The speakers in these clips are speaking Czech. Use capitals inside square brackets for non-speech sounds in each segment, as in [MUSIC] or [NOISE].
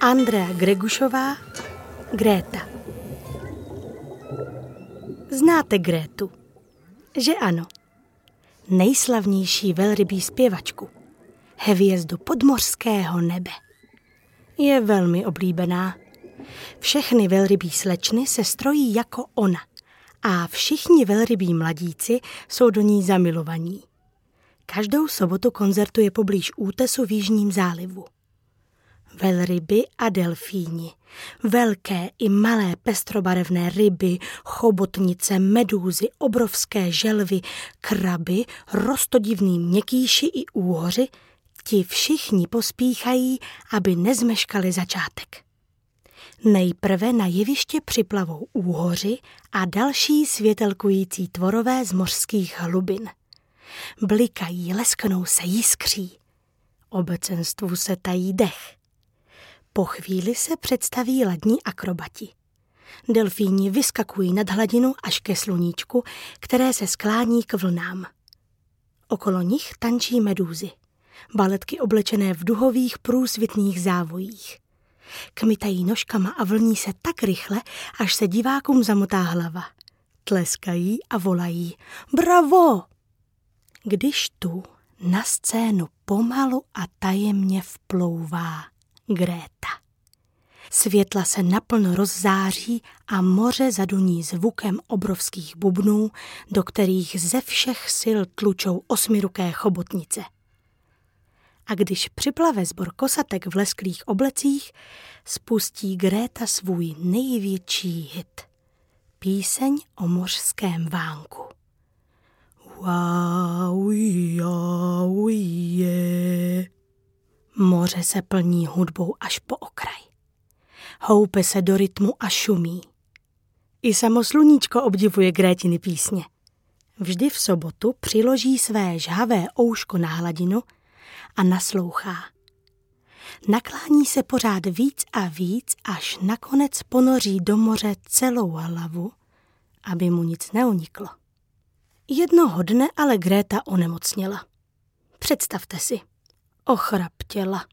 Andrea Gregušová, Gréta. Znáte Grétu? Že ano. Nejslavnější velrybí zpěvačku. Hvězdu podmořského nebe. Je velmi oblíbená. Všechny velrybí slečny se strojí jako ona a všichni velrybí mladíci jsou do ní zamilovaní. Každou sobotu koncertuje poblíž útesu v Jižním zálivu velryby a delfíni. Velké i malé pestrobarevné ryby, chobotnice, medúzy, obrovské želvy, kraby, rostodivný měkýši i úhoři, ti všichni pospíchají, aby nezmeškali začátek. Nejprve na jeviště připlavou úhoři a další světelkující tvorové z mořských hlubin. Blikají, lesknou se, jiskří. Obecenstvu se tají dech. Po chvíli se představí lední akrobati. Delfíni vyskakují nad hladinu až ke sluníčku, které se sklání k vlnám. Okolo nich tančí medúzy, baletky oblečené v duhových průsvitných závojích. Kmitají nožkama a vlní se tak rychle, až se divákům zamotá hlava. Tleskají a volají Bravo! Když tu na scénu pomalu a tajemně vplouvá Gréta. Světla se naplno rozzáří a moře zaduní zvukem obrovských bubnů, do kterých ze všech sil tlučou osmiruké chobotnice. A když připlave zbor kosatek v lesklých oblecích, spustí Gréta svůj největší hit. Píseň o mořském vánku. Wow, wow, yeah. Moře se plní hudbou až po okraj. Houpe se do rytmu a šumí. I samo sluníčko obdivuje Grétiny písně. Vždy v sobotu přiloží své žhavé ouško na hladinu a naslouchá. Naklání se pořád víc a víc, až nakonec ponoří do moře celou hlavu, aby mu nic neuniklo. Jednoho dne ale Gréta onemocněla. Představte si ochraptěla.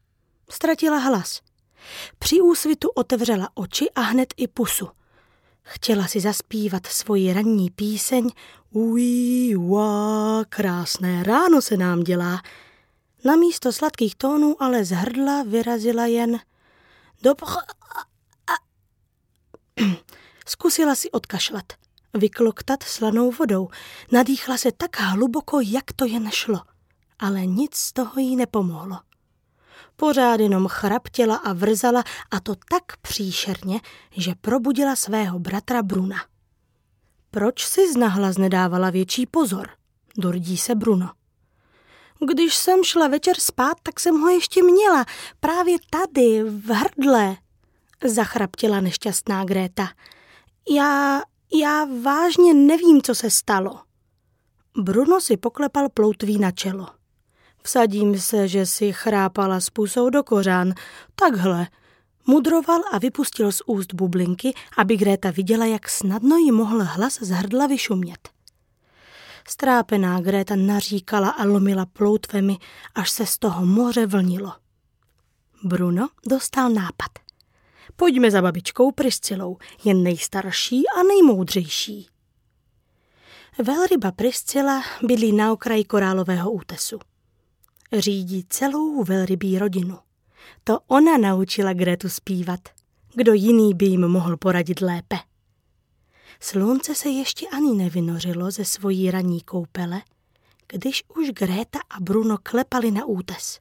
Ztratila hlas. Při úsvitu otevřela oči a hned i pusu. Chtěla si zaspívat svoji ranní píseň Uí, uá, krásné ráno se nám dělá. Na místo sladkých tónů ale z hrdla vyrazila jen do [CLEARS THROAT] Zkusila si odkašlat, vykloktat slanou vodou. Nadýchla se tak hluboko, jak to jen šlo – ale nic z toho jí nepomohlo. Pořád jenom chraptěla a vrzala a to tak příšerně, že probudila svého bratra Bruna. Proč si znahlas nedávala větší pozor? Dordí se Bruno. Když jsem šla večer spát, tak jsem ho ještě měla, právě tady, v hrdle, zachraptila nešťastná Gréta. Já, já vážně nevím, co se stalo. Bruno si poklepal ploutví na čelo. Vsadím se, že si chrápala s pusou do kořán. Takhle. Mudroval a vypustil z úst bublinky, aby Gréta viděla, jak snadno jí mohl hlas z hrdla vyšumět. Strápená Gréta naříkala a lomila ploutvemi, až se z toho moře vlnilo. Bruno dostal nápad. Pojďme za babičkou Priscilou, jen nejstarší a nejmoudřejší. Velryba Priscila bydlí na okraji korálového útesu řídí celou velrybí rodinu. To ona naučila Gretu zpívat. Kdo jiný by jim mohl poradit lépe? Slunce se ještě ani nevynořilo ze svojí ranní koupele, když už Gréta a Bruno klepali na útes.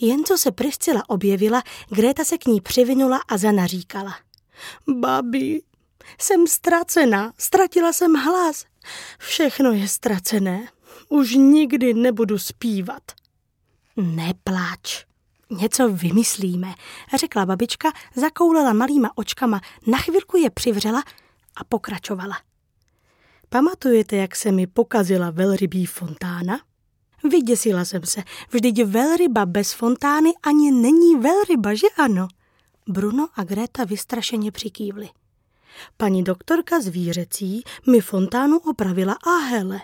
Jen co se Priscila objevila, Gréta se k ní přivinula a zanaříkala. Babi, jsem ztracena, ztratila jsem hlas. Všechno je ztracené. Už nikdy nebudu zpívat. Nepláč, něco vymyslíme, řekla babička, zakoulela malýma očkama, na chvilku je přivřela a pokračovala. pamatujete, jak se mi pokazila velrybí fontána? Vyděsila jsem se. Vždyť velryba bez fontány ani není velryba, že ano? Bruno a Greta vystrašeně přikývli. Paní doktorka zvířecí mi fontánu opravila a hele,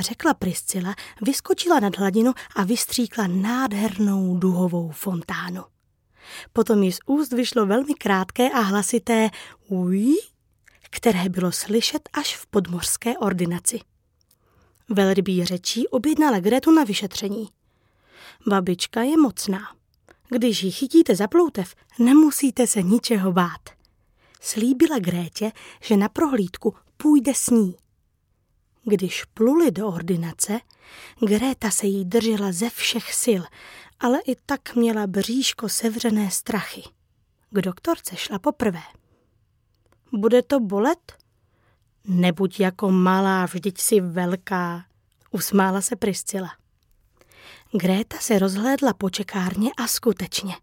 řekla Priscila, vyskočila nad hladinu a vystříkla nádhernou duhovou fontánu. Potom jí z úst vyšlo velmi krátké a hlasité uj, které bylo slyšet až v podmořské ordinaci. Velrybí řečí objednala Gretu na vyšetření. Babička je mocná. Když ji chytíte za ploutev, nemusíte se ničeho bát. Slíbila Grétě, že na prohlídku půjde s ní. Když pluli do ordinace, Gréta se jí držela ze všech sil, ale i tak měla bříško sevřené strachy. K doktorce šla poprvé. Bude to bolet? Nebuď jako malá, vždyť si velká, usmála se Priscila. Gréta se rozhlédla po čekárně a skutečně.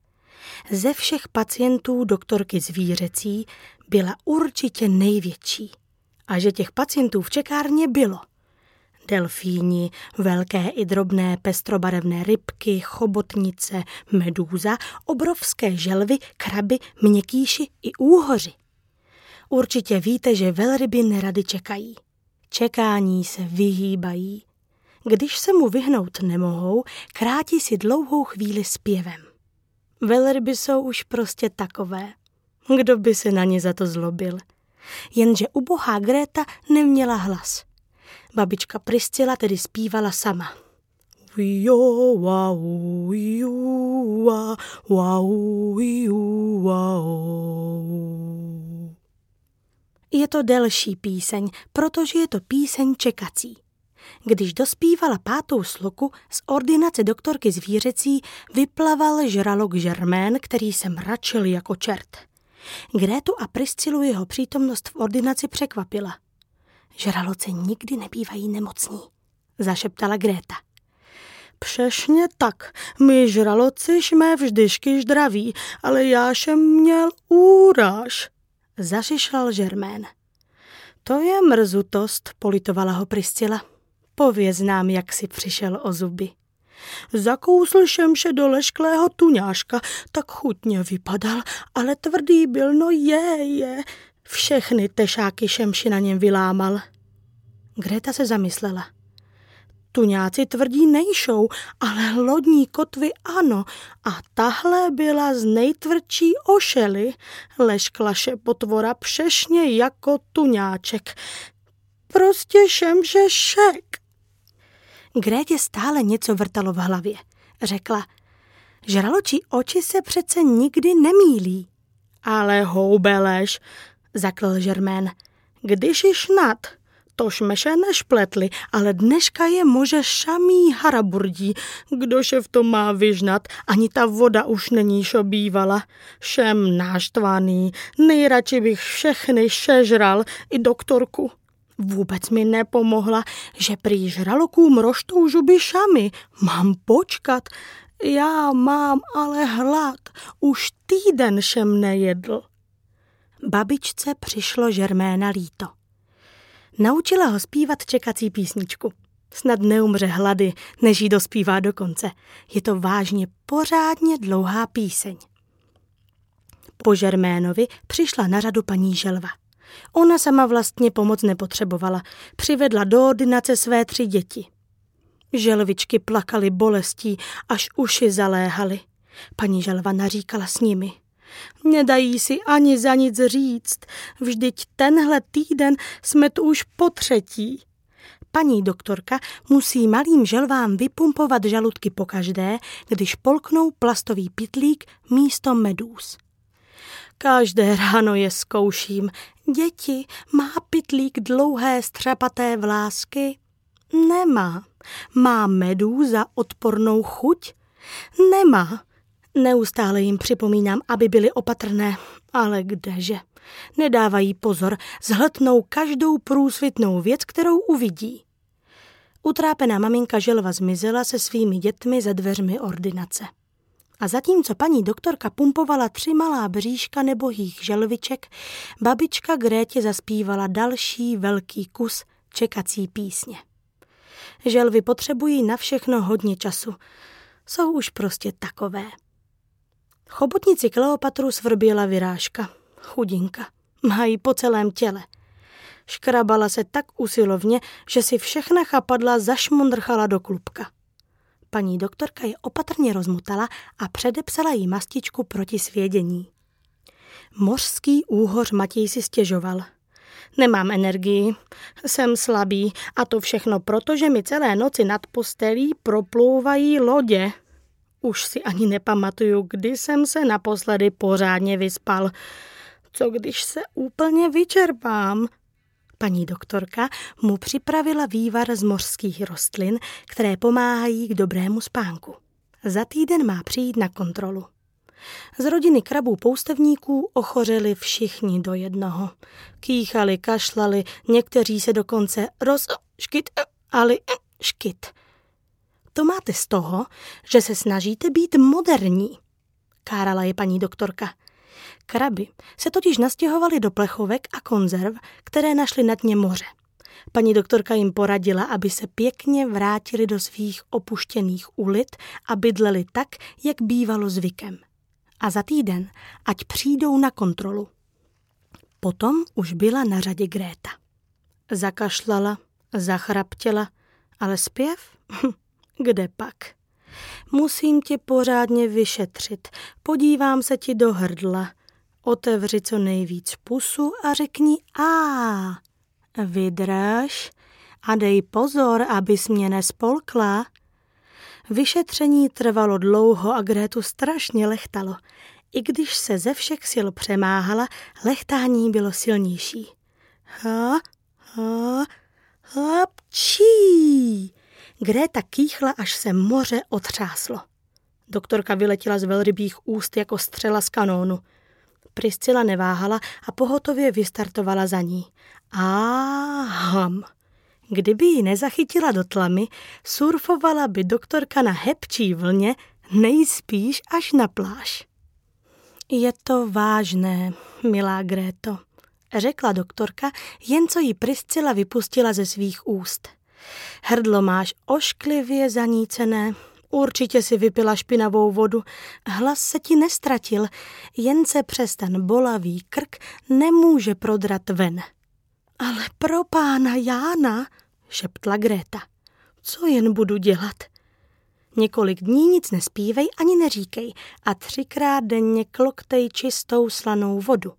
Ze všech pacientů doktorky zvířecí byla určitě největší. A že těch pacientů v čekárně bylo. Delfíni, velké i drobné pestrobarevné rybky, chobotnice, medúza, obrovské želvy, kraby, měkýši i úhoři. Určitě víte, že velryby nerady čekají. Čekání se vyhýbají. Když se mu vyhnout nemohou, krátí si dlouhou chvíli zpěvem. Velryby jsou už prostě takové. Kdo by se na ně za to zlobil? Jenže ubohá Greta neměla hlas. Babička Priscila tedy zpívala sama. Je to delší píseň, protože je to píseň čekací. Když dospívala pátou sloku, z ordinace doktorky zvířecí vyplaval žralok Žermén, který se mračil jako čert. Grétu a Priscilu jeho přítomnost v ordinaci překvapila. Žraloci nikdy nebývají nemocní, zašeptala Gréta. Přesně tak. My žraloci jsme vždyšky zdraví, ale já jsem měl úraž, zašišlal Žermén. To je mrzutost, politovala ho Priscila. Pověz nám, jak si přišel o zuby. Zakousl jsem se do lešklého tuňáška, tak chutně vypadal, ale tvrdý byl, no je, je. Všechny tešáky šemši na něm vylámal. Greta se zamyslela. Tuňáci tvrdí nejšou, ale lodní kotvy ano. A tahle byla z nejtvrdší ošely. Lešklaše potvora přešně jako tuňáček. Prostě šemže šek. Grétě stále něco vrtalo v hlavě. Řekla, žraločí oči se přece nikdy nemílí. Ale houbeleš, zaklil Žermén, když již nad, to šmeše nešpletli, ale dneška je može šamí haraburdí. Kdože v tom má vyžnat, ani ta voda už není šobývala. Šem náštvaný, nejradši bych všechny šežral, i doktorku. Vůbec mi nepomohla, že prý žralokům roštou žuby. Mám počkat. Já mám ale hlad. Už týden šem nejedl. Babičce přišlo Žerména líto. Naučila ho zpívat čekací písničku. Snad neumře hlady, než jí dospívá do konce. Je to vážně pořádně dlouhá píseň. Po Žerménovi přišla na řadu paní Želva. Ona sama vlastně pomoc nepotřebovala. Přivedla do ordinace své tři děti. Želvičky plakaly bolestí, až uši zaléhaly. Paní želva naříkala s nimi. Nedají si ani za nic říct, vždyť tenhle týden jsme tu už po třetí. Paní doktorka musí malým želvám vypumpovat žaludky pokaždé, když polknou plastový pitlík místo medůz. Každé ráno je zkouším. Děti, má pitlík dlouhé střepaté vlásky? Nemá. Má medůza odpornou chuť? Nemá. Neustále jim připomínám, aby byli opatrné, ale kdeže? Nedávají pozor, zhltnou každou průsvitnou věc, kterou uvidí. Utrápená maminka želva zmizela se svými dětmi za dveřmi ordinace. A zatímco paní doktorka pumpovala tři malá bříška nebohých želviček, babička Grétě zaspívala další velký kus čekací písně. Želvy potřebují na všechno hodně času. Jsou už prostě takové. Chobotnici Kleopatru svrběla vyrážka. Chudinka. Mají po celém těle. Škrabala se tak usilovně, že si všechna chapadla zašmundrchala do klubka. Paní doktorka je opatrně rozmutala a předepsala jí mastičku proti svědění. Mořský úhoř Matěj si stěžoval. Nemám energii, jsem slabý a to všechno proto, že mi celé noci nad postelí proplouvají lodě. Už si ani nepamatuju, kdy jsem se naposledy pořádně vyspal. Co když se úplně vyčerpám? Paní doktorka mu připravila vývar z mořských rostlin, které pomáhají k dobrému spánku. Za týden má přijít na kontrolu. Z rodiny krabů poustevníků ochořeli všichni do jednoho. Kýchali, kašlali, někteří se dokonce roz... škyt... ali... škyt. To máte z toho, že se snažíte být moderní, kárala je paní doktorka. Kraby se totiž nastěhovaly do plechovek a konzerv, které našly na dně moře. Paní doktorka jim poradila, aby se pěkně vrátili do svých opuštěných ulit a bydleli tak, jak bývalo zvykem. A za týden, ať přijdou na kontrolu. Potom už byla na řadě Gréta. Zakašlala, zachraptěla, ale zpěv? Kde pak? Musím tě pořádně vyšetřit. Podívám se ti do hrdla. Otevři co nejvíc pusu a řekni a. Vydrž a dej pozor, abys mě nespolkla. Vyšetření trvalo dlouho a Grétu strašně lechtalo. I když se ze všech sil přemáhala, lechtání bylo silnější. Ha, ha, hapčí! Gréta kýchla, až se moře otřáslo. Doktorka vyletěla z velrybých úst jako střela z kanónu. Priscila neváhala a pohotově vystartovala za ní. Aham. Kdyby ji nezachytila do tlamy, surfovala by doktorka na hebčí vlně nejspíš až na pláž. Je to vážné, milá Gréto, řekla doktorka, jen co jí Priscila vypustila ze svých úst. Hrdlo máš ošklivě zanícené, určitě si vypila špinavou vodu, hlas se ti nestratil, jen se přes ten bolavý krk nemůže prodrat ven. Ale pro pána Jána, šeptla Gréta, co jen budu dělat? Několik dní nic nespívej ani neříkej a třikrát denně kloktej čistou slanou vodu.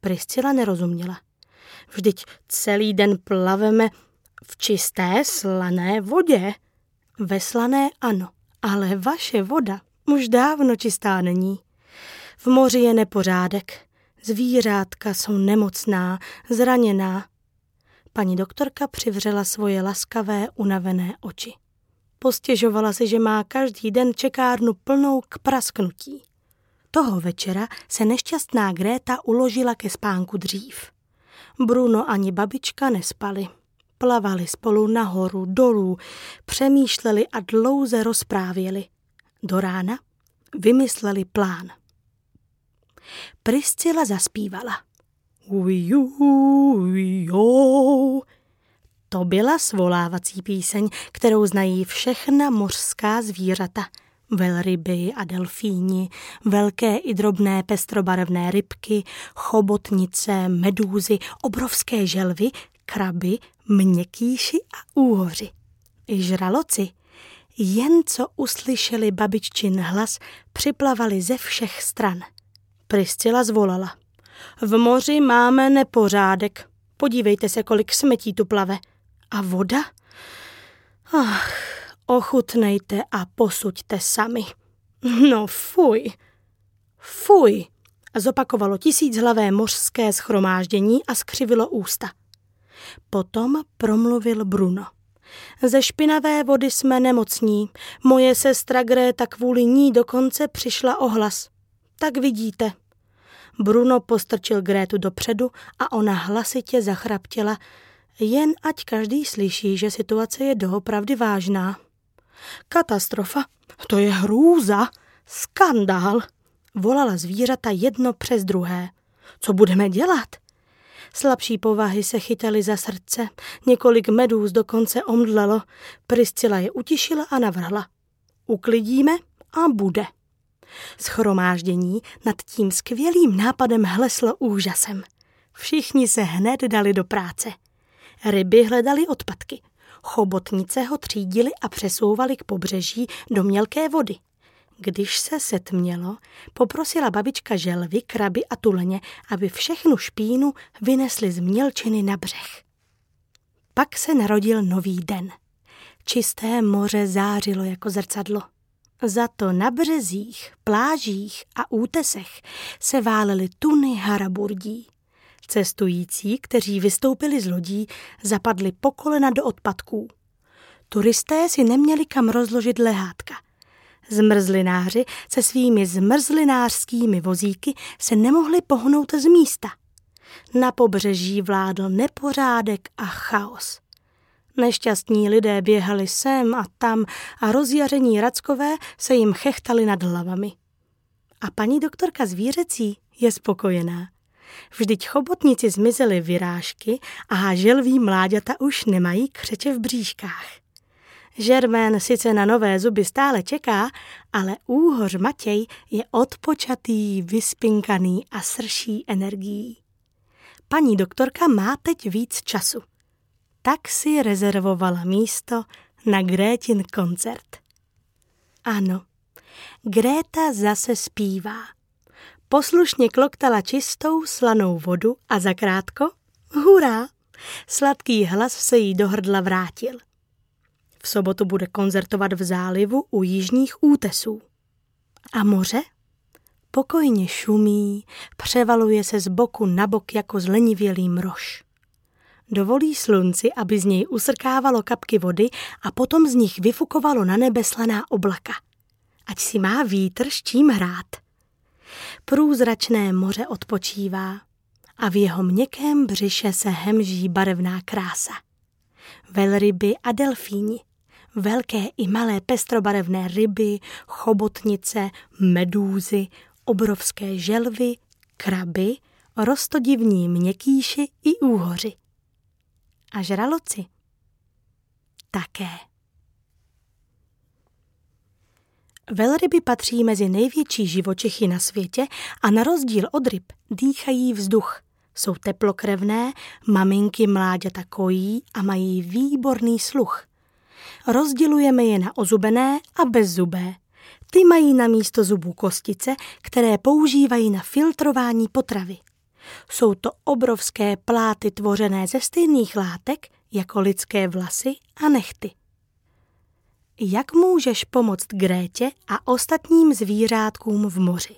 Priscila nerozuměla. Vždyť celý den plaveme v čisté slané vodě. Ve slané ano, ale vaše voda už dávno čistá není. V moři je nepořádek. Zvířátka jsou nemocná, zraněná. Paní doktorka přivřela svoje laskavé, unavené oči. Postěžovala si, že má každý den čekárnu plnou k prasknutí. Toho večera se nešťastná Gréta uložila ke spánku dřív. Bruno ani babička nespali. Plavali spolu nahoru, dolů, přemýšleli a dlouze rozprávěli. Do rána vymysleli plán. Priscila zaspívala. To byla svolávací píseň, kterou znají všechna mořská zvířata. Velryby a delfíni, velké i drobné pestrobarevné rybky, chobotnice, medúzy, obrovské želvy, kraby, měkkýši a úhoři. I žraloci, jen co uslyšeli babiččin hlas, připlavali ze všech stran. Priscila zvolala. V moři máme nepořádek. Podívejte se, kolik smetí tu plave. A voda? Ach, ochutnejte a posuďte sami. No fuj. Fuj, zopakovalo tisíchlavé mořské schromáždění a skřivilo ústa. Potom promluvil Bruno. Ze špinavé vody jsme nemocní. Moje sestra Gréta kvůli ní dokonce přišla o hlas. Tak vidíte. Bruno postrčil Grétu dopředu a ona hlasitě zachraptěla, jen ať každý slyší, že situace je doopravdy vážná. Katastrofa, to je hrůza, skandál, volala zvířata jedno přes druhé. Co budeme dělat? Slabší povahy se chytali za srdce, několik medůz dokonce omdlelo. Priscila je utišila a navrhla. Uklidíme a bude. Schromáždění nad tím skvělým nápadem hleslo úžasem. Všichni se hned dali do práce. Ryby hledali odpadky. Chobotnice ho třídili a přesouvali k pobřeží do mělké vody. Když se setmělo, poprosila babička želvy, kraby a tuleně, aby všechnu špínu vynesli z mělčiny na břeh. Pak se narodil nový den. Čisté moře zářilo jako zrcadlo. Za to na březích, plážích a útesech se válely tuny haraburdí. Cestující, kteří vystoupili z lodí, zapadli po kolena do odpadků. Turisté si neměli kam rozložit lehátka. Zmrzlináři se svými zmrzlinářskými vozíky se nemohli pohnout z místa. Na pobřeží vládl nepořádek a chaos. Nešťastní lidé běhali sem a tam a rozjaření rackové se jim chechtali nad hlavami. A paní doktorka zvířecí je spokojená. Vždyť chobotníci zmizeli vyrážky a želví mláďata už nemají křeče v bříškách. Žermén sice na nové zuby stále čeká, ale úhoř Matěj je odpočatý, vyspinkaný a srší energií. Paní doktorka má teď víc času. Tak si rezervovala místo na Grétin koncert. Ano, Gréta zase zpívá. Poslušně kloktala čistou slanou vodu a zakrátko, hurá, sladký hlas se jí do hrdla vrátil. V sobotu bude koncertovat v zálivu u jižních útesů. A moře? Pokojně šumí, převaluje se z boku na bok jako zlenivělý mrož. Dovolí slunci, aby z něj usrkávalo kapky vody a potom z nich vyfukovalo na nebe slaná oblaka. Ať si má vítr s čím hrát. Průzračné moře odpočívá a v jeho měkkém břiše se hemží barevná krása. Velryby a delfíni, velké i malé pestrobarevné ryby, chobotnice, medúzy, obrovské želvy, kraby, rostodivní měkýši i úhoři. A žraloci také. Velryby patří mezi největší živočichy na světě a na rozdíl od ryb dýchají vzduch. Jsou teplokrevné, maminky mláďata kojí a mají výborný sluch. Rozdělujeme je na ozubené a bezzubé. Ty mají na místo zubů kostice, které používají na filtrování potravy. Jsou to obrovské pláty tvořené ze stejných látek jako lidské vlasy a nechty. Jak můžeš pomoct Grétě a ostatním zvířátkům v moři?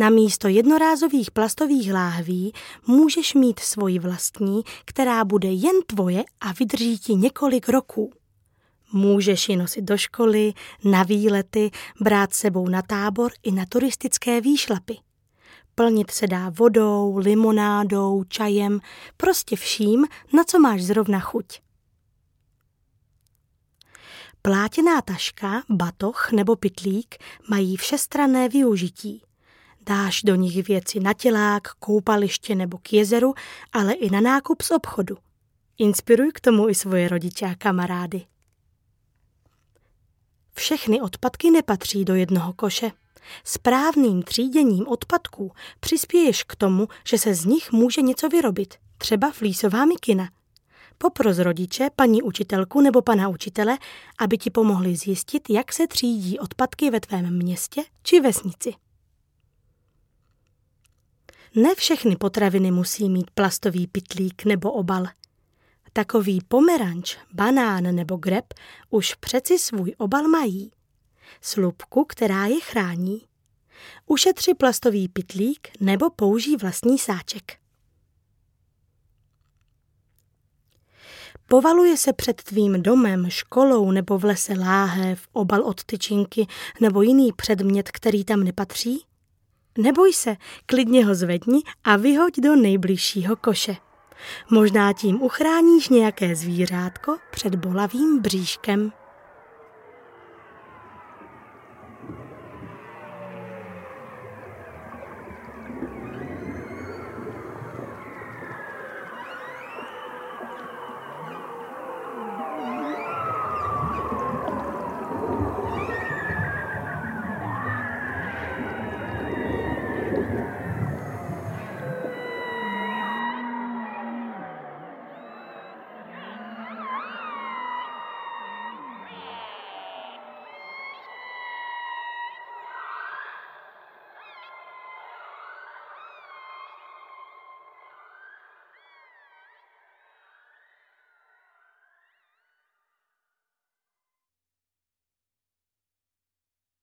Na místo jednorázových plastových láhví můžeš mít svoji vlastní, která bude jen tvoje a vydrží ti několik roků. Můžeš ji nosit do školy, na výlety, brát sebou na tábor i na turistické výšlapy. Plnit se dá vodou, limonádou, čajem, prostě vším, na co máš zrovna chuť. Plátěná taška, batoh nebo pitlík mají všestranné využití. Dáš do nich věci na tělák, koupaliště nebo k jezeru, ale i na nákup z obchodu. Inspiruj k tomu i svoje rodiče a kamarády. Všechny odpadky nepatří do jednoho koše. Správným tříděním odpadků přispěješ k tomu, že se z nich může něco vyrobit, třeba flísová mikina. Popros rodiče, paní učitelku nebo pana učitele, aby ti pomohli zjistit, jak se třídí odpadky ve tvém městě či vesnici. Ne všechny potraviny musí mít plastový pitlík nebo obal. Takový pomeranč, banán nebo greb už přeci svůj obal mají. Slupku, která je chrání. Ušetři plastový pitlík nebo použij vlastní sáček. Povaluje se před tvým domem, školou nebo v lese láhev, obal od tyčinky nebo jiný předmět, který tam nepatří? Neboj se, klidně ho zvedni a vyhoď do nejbližšího koše. Možná tím uchráníš nějaké zvířátko před bolavým bříškem.